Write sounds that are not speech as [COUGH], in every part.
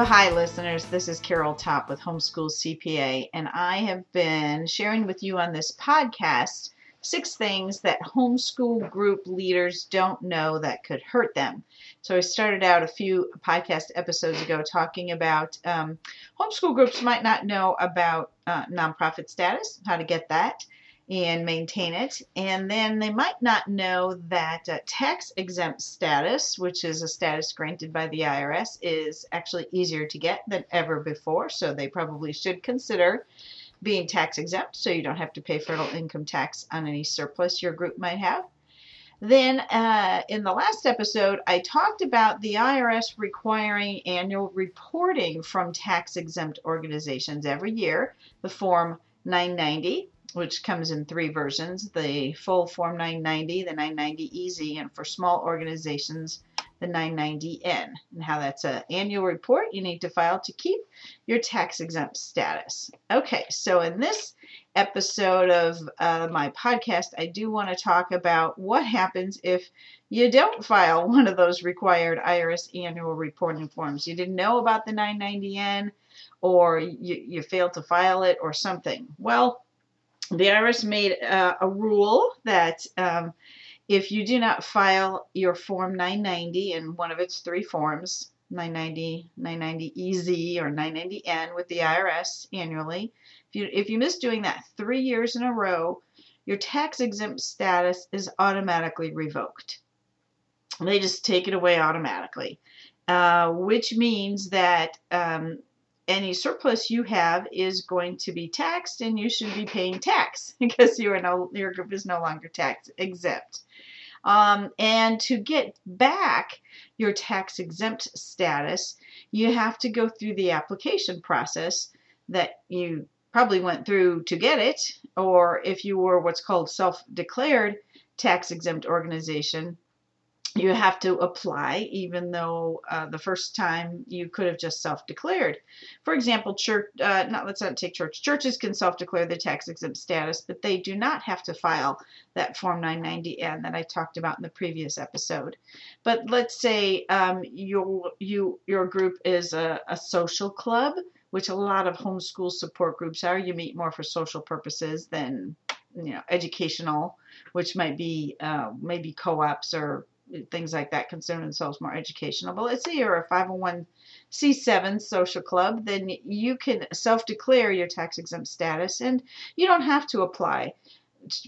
Well, hi, listeners. This is Carol Topp with Homeschool CPA, and I have been sharing with you on this podcast six things that homeschool group leaders don't know that could hurt them. So, I started out a few podcast episodes ago talking about um, homeschool groups might not know about uh, nonprofit status, how to get that and maintain it. And then they might not know that uh, tax exempt status, which is a status granted by the IRS, is actually easier to get than ever before. So they probably should consider being tax exempt so you don't have to pay federal income tax on any surplus your group might have. Then, uh, in the last episode, I talked about the IRS requiring annual reporting from tax exempt organizations every year, the Form 990 which comes in three versions the full Form 990, the 990 EZ, and for small organizations, the 990N. And how that's an annual report you need to file to keep your tax exempt status. Okay, so in this episode of uh, my podcast, I do want to talk about what happens if you don't file one of those required IRS annual reporting forms. You didn't know about the 990N, or you, you failed to file it, or something. Well, the IRS made uh, a rule that um, if you do not file your Form 990 in one of its three forms, 990, 990 EZ, or 990N with the IRS annually, if you, if you miss doing that three years in a row, your tax exempt status is automatically revoked. They just take it away automatically, uh, which means that um, any surplus you have is going to be taxed and you should be paying tax [LAUGHS] because you are no, your group is no longer tax exempt. Um, and to get back your tax exempt status, you have to go through the application process that you probably went through to get it, or if you were what's called self declared tax exempt organization, you have to apply even though uh, the first time you could have just self-declared. For example church uh, not let's not take church churches can self-declare their tax exempt status but they do not have to file that form 990n that i talked about in the previous episode. But let's say um, your you your group is a, a social club which a lot of homeschool support groups are. You meet more for social purposes than you know educational which might be uh, maybe co-ops or things like that consider themselves more educational. But let's say you're a 501c7 social club, then you can self declare your tax exempt status and you don't have to apply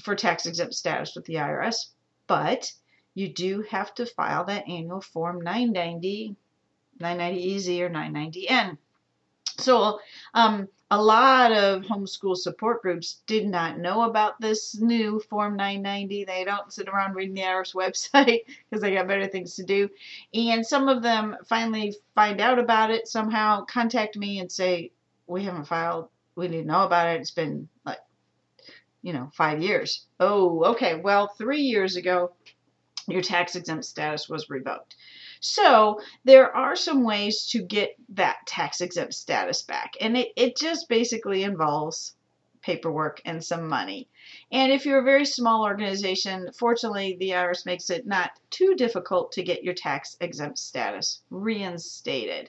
for tax exempt status with the IRS, but you do have to file that annual Form 990, 990EZ or 990N. So, um, a lot of homeschool support groups did not know about this new Form 990. They don't sit around reading the IRS [LAUGHS] website because they got better things to do. And some of them finally find out about it somehow, contact me and say, We haven't filed, we didn't know about it. It's been like, you know, five years. Oh, okay. Well, three years ago, your tax exempt status was revoked. So there are some ways to get that tax exempt status back. And it, it just basically involves paperwork and some money. And if you're a very small organization, fortunately, the IRS makes it not too difficult to get your tax exempt status reinstated.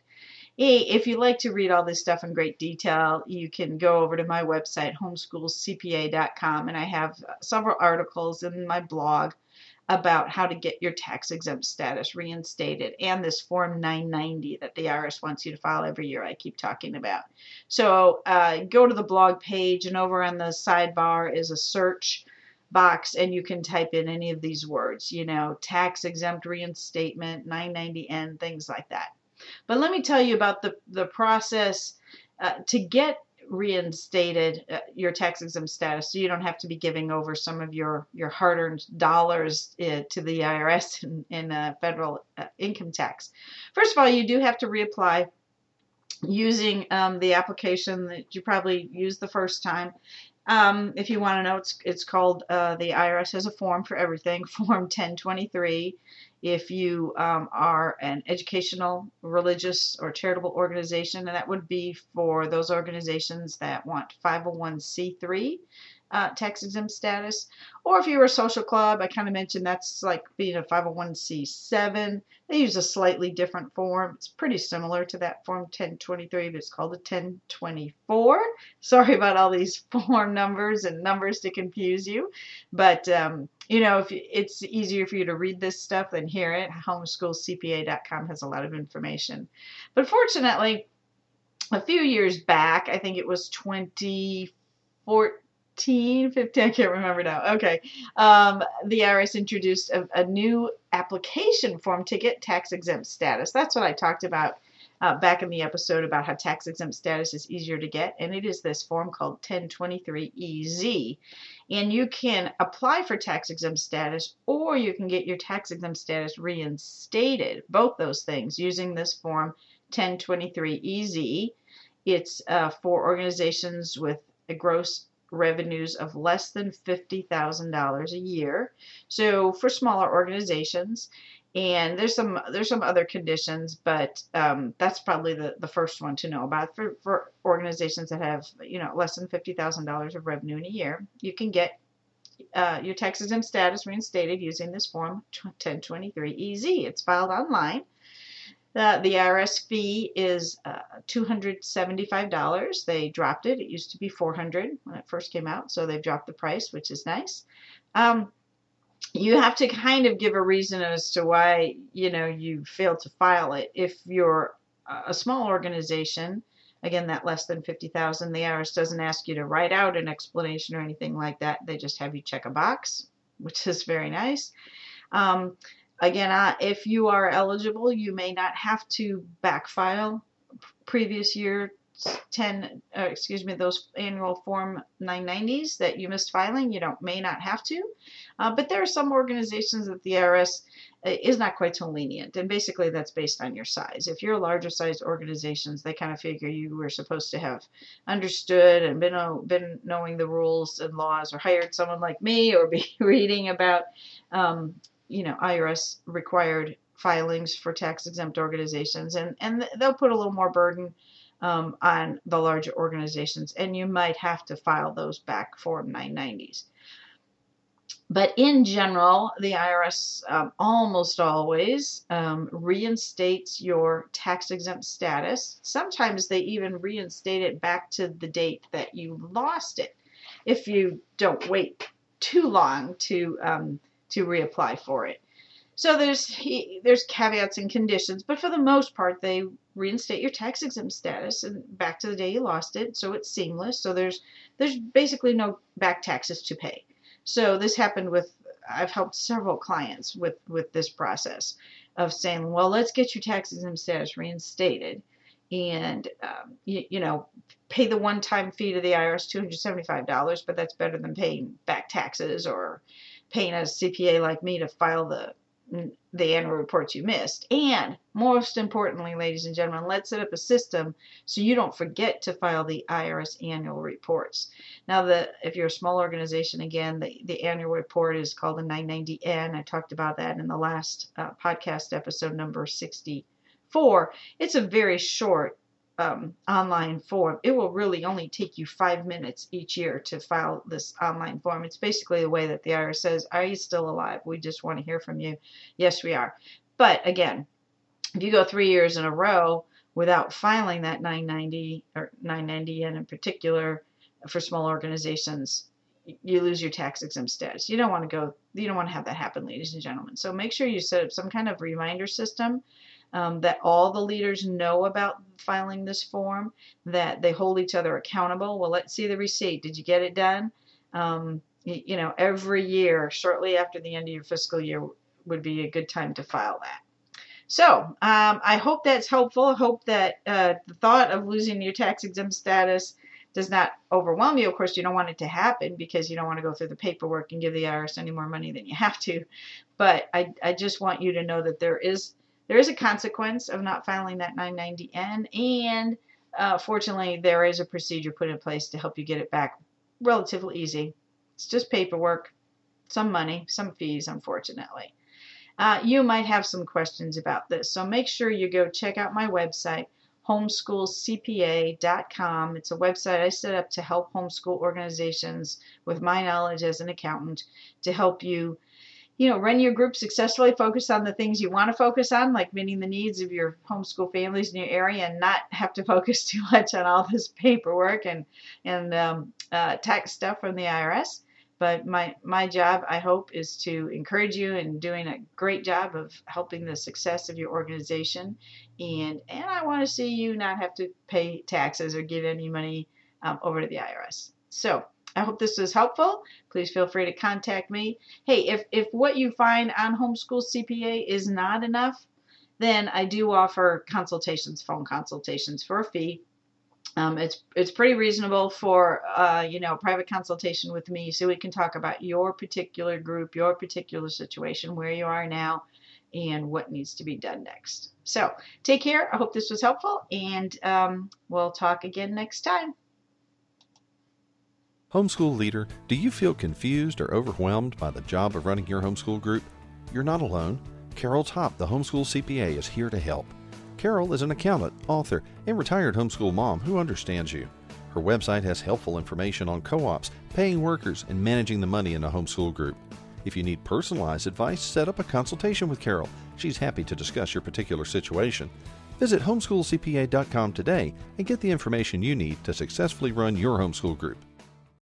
If you'd like to read all this stuff in great detail, you can go over to my website, homeschoolcpa.com, and I have several articles in my blog about how to get your tax exempt status reinstated and this Form 990 that the IRS wants you to file every year, I keep talking about. So uh, go to the blog page, and over on the sidebar is a search box, and you can type in any of these words, you know, tax exempt reinstatement, 990N, things like that. But let me tell you about the, the process uh, to get reinstated uh, your tax exempt status so you don't have to be giving over some of your your hard-earned dollars uh, to the IRS in, in uh, federal uh, income tax. First of all, you do have to reapply using um, the application that you probably used the first time. Um, if you want to know, it's, it's called uh, the IRS has a form for everything, [LAUGHS] Form 1023 if you um, are an educational, religious, or charitable organization, and that would be for those organizations that want 501c3 uh, tax exempt status. Or if you're a social club, I kind of mentioned that's like being a 501c7. They use a slightly different form. It's pretty similar to that form 1023, but it's called a 1024. [LAUGHS] Sorry about all these [LAUGHS] form numbers and numbers to confuse you. But, um, you know, if it's easier for you to read this stuff than hear it, homeschoolcpa.com has a lot of information. But fortunately, a few years back, I think it was 2014 15, 15, I can't remember now. Okay. Um, the IRS introduced a, a, new application form to get tax exempt status. That's what I talked about uh, back in the episode about how tax exempt status is easier to get. And it is this form called 1023EZ. And you can apply for tax exempt status or you can get your tax exempt status reinstated. Both those things using this form 1023EZ. It's uh, for organizations with a gross revenues of less than $50,000 a year. So for smaller organizations, and there's some there's some other conditions, but um, that's probably the, the first one to know about for, for organizations that have you know less than fifty thousand dollars of revenue in a year. You can get uh, your tax exempt status reinstated using this form 1023EZ. It's filed online. The, the IRS fee is uh, $275. They dropped it. It used to be 400 when it first came out, so they've dropped the price, which is nice. Um, you have to kind of give a reason as to why you know you failed to file it. If you're a small organization, again that less than 50,000, the IRS doesn't ask you to write out an explanation or anything like that. They just have you check a box, which is very nice. Um, Again, uh, if you are eligible, you may not have to backfile previous year 10, uh, excuse me, those annual Form 990s that you missed filing. You don't may not have to, uh, but there are some organizations that the IRS uh, is not quite so lenient, and basically that's based on your size. If you're a larger sized organizations, they kind of figure you were supposed to have understood and been been knowing the rules and laws, or hired someone like me, or be [LAUGHS] reading about um, you know, IRS required filings for tax exempt organizations, and, and they'll put a little more burden um, on the larger organizations, and you might have to file those back Form 990s. But in general, the IRS um, almost always um, reinstates your tax exempt status. Sometimes they even reinstate it back to the date that you lost it if you don't wait too long to um, to reapply for it. So there's there's caveats and conditions, but for the most part, they reinstate your tax exempt status and back to the day you lost it, so it's seamless. So there's there's basically no back taxes to pay. So this happened with I've helped several clients with with this process of saying, well, let's get your tax exempt status reinstated, and um, you, you know pay the one-time fee to the IRS, $275, but that's better than paying back taxes or paying a CPA like me to file the the annual reports you missed. And most importantly, ladies and gentlemen, let's set up a system so you don't forget to file the IRS annual reports. Now, the if you're a small organization, again, the, the annual report is called the 990N. I talked about that in the last uh, podcast episode number 64. It's a very short um, online form. It will really only take you five minutes each year to file this online form. It's basically the way that the IRS says, Are you still alive? We just want to hear from you. Yes, we are. But again, if you go three years in a row without filing that 990 or 990N in particular for small organizations, you lose your tax exempt status. You don't want to go, you don't want to have that happen, ladies and gentlemen. So make sure you set up some kind of reminder system um, that all the leaders know about filing this form, that they hold each other accountable. Well, let's see the receipt. Did you get it done? Um, you, know, every year, shortly after the end of your fiscal year, would be a good time to file that. So um, I hope that's helpful. I hope that uh, the thought of losing your tax exempt status does not overwhelm you. Of course, you don't want it to happen because you don't want to go through the paperwork and give the IRS any more money than you have to. But I, I just want you to know that there is there is a consequence of not filing that 990N, and uh, fortunately, there is a procedure put in place to help you get it back relatively easy. It's just paperwork, some money, some fees, unfortunately. Uh, you might have some questions about this, so make sure you go check out my website, homeschoolcpa.com. It's a website I set up to help homeschool organizations with my knowledge as an accountant to help you you know, run your group successfully, focus on the things you want to focus on, like meeting the needs of your homeschool families in your area, and not have to [LAUGHS] focus too much on all this paperwork and and um, uh, tax stuff from the IRS. But my my job, I hope, is to encourage you in doing a great job of helping the success of your organization, and and I want to see you not have to pay taxes or give any money um, over to the IRS. So I hope this was helpful. Please feel free to contact me. Hey, if if what you find on Homeschool CPA is not enough, then I do offer consultations, phone consultations for a fee. Um, it's it's pretty reasonable for uh, you know private consultation with me, so we can talk about your particular group, your particular situation, where you are now, and what needs to be done next. So take care. I hope this was helpful, and um, we'll talk again next time. Homeschool leader, do you feel confused or overwhelmed by the job of running your homeschool group? You're not alone. Carol Topp, the homeschool CPA, is here to help. Carol is an accountant, author, and retired homeschool mom who understands you. Her website has helpful information on co ops, paying workers, and managing the money in a homeschool group. If you need personalized advice, set up a consultation with Carol. She's happy to discuss your particular situation. Visit homeschoolcpa.com today and get the information you need to successfully run your homeschool group.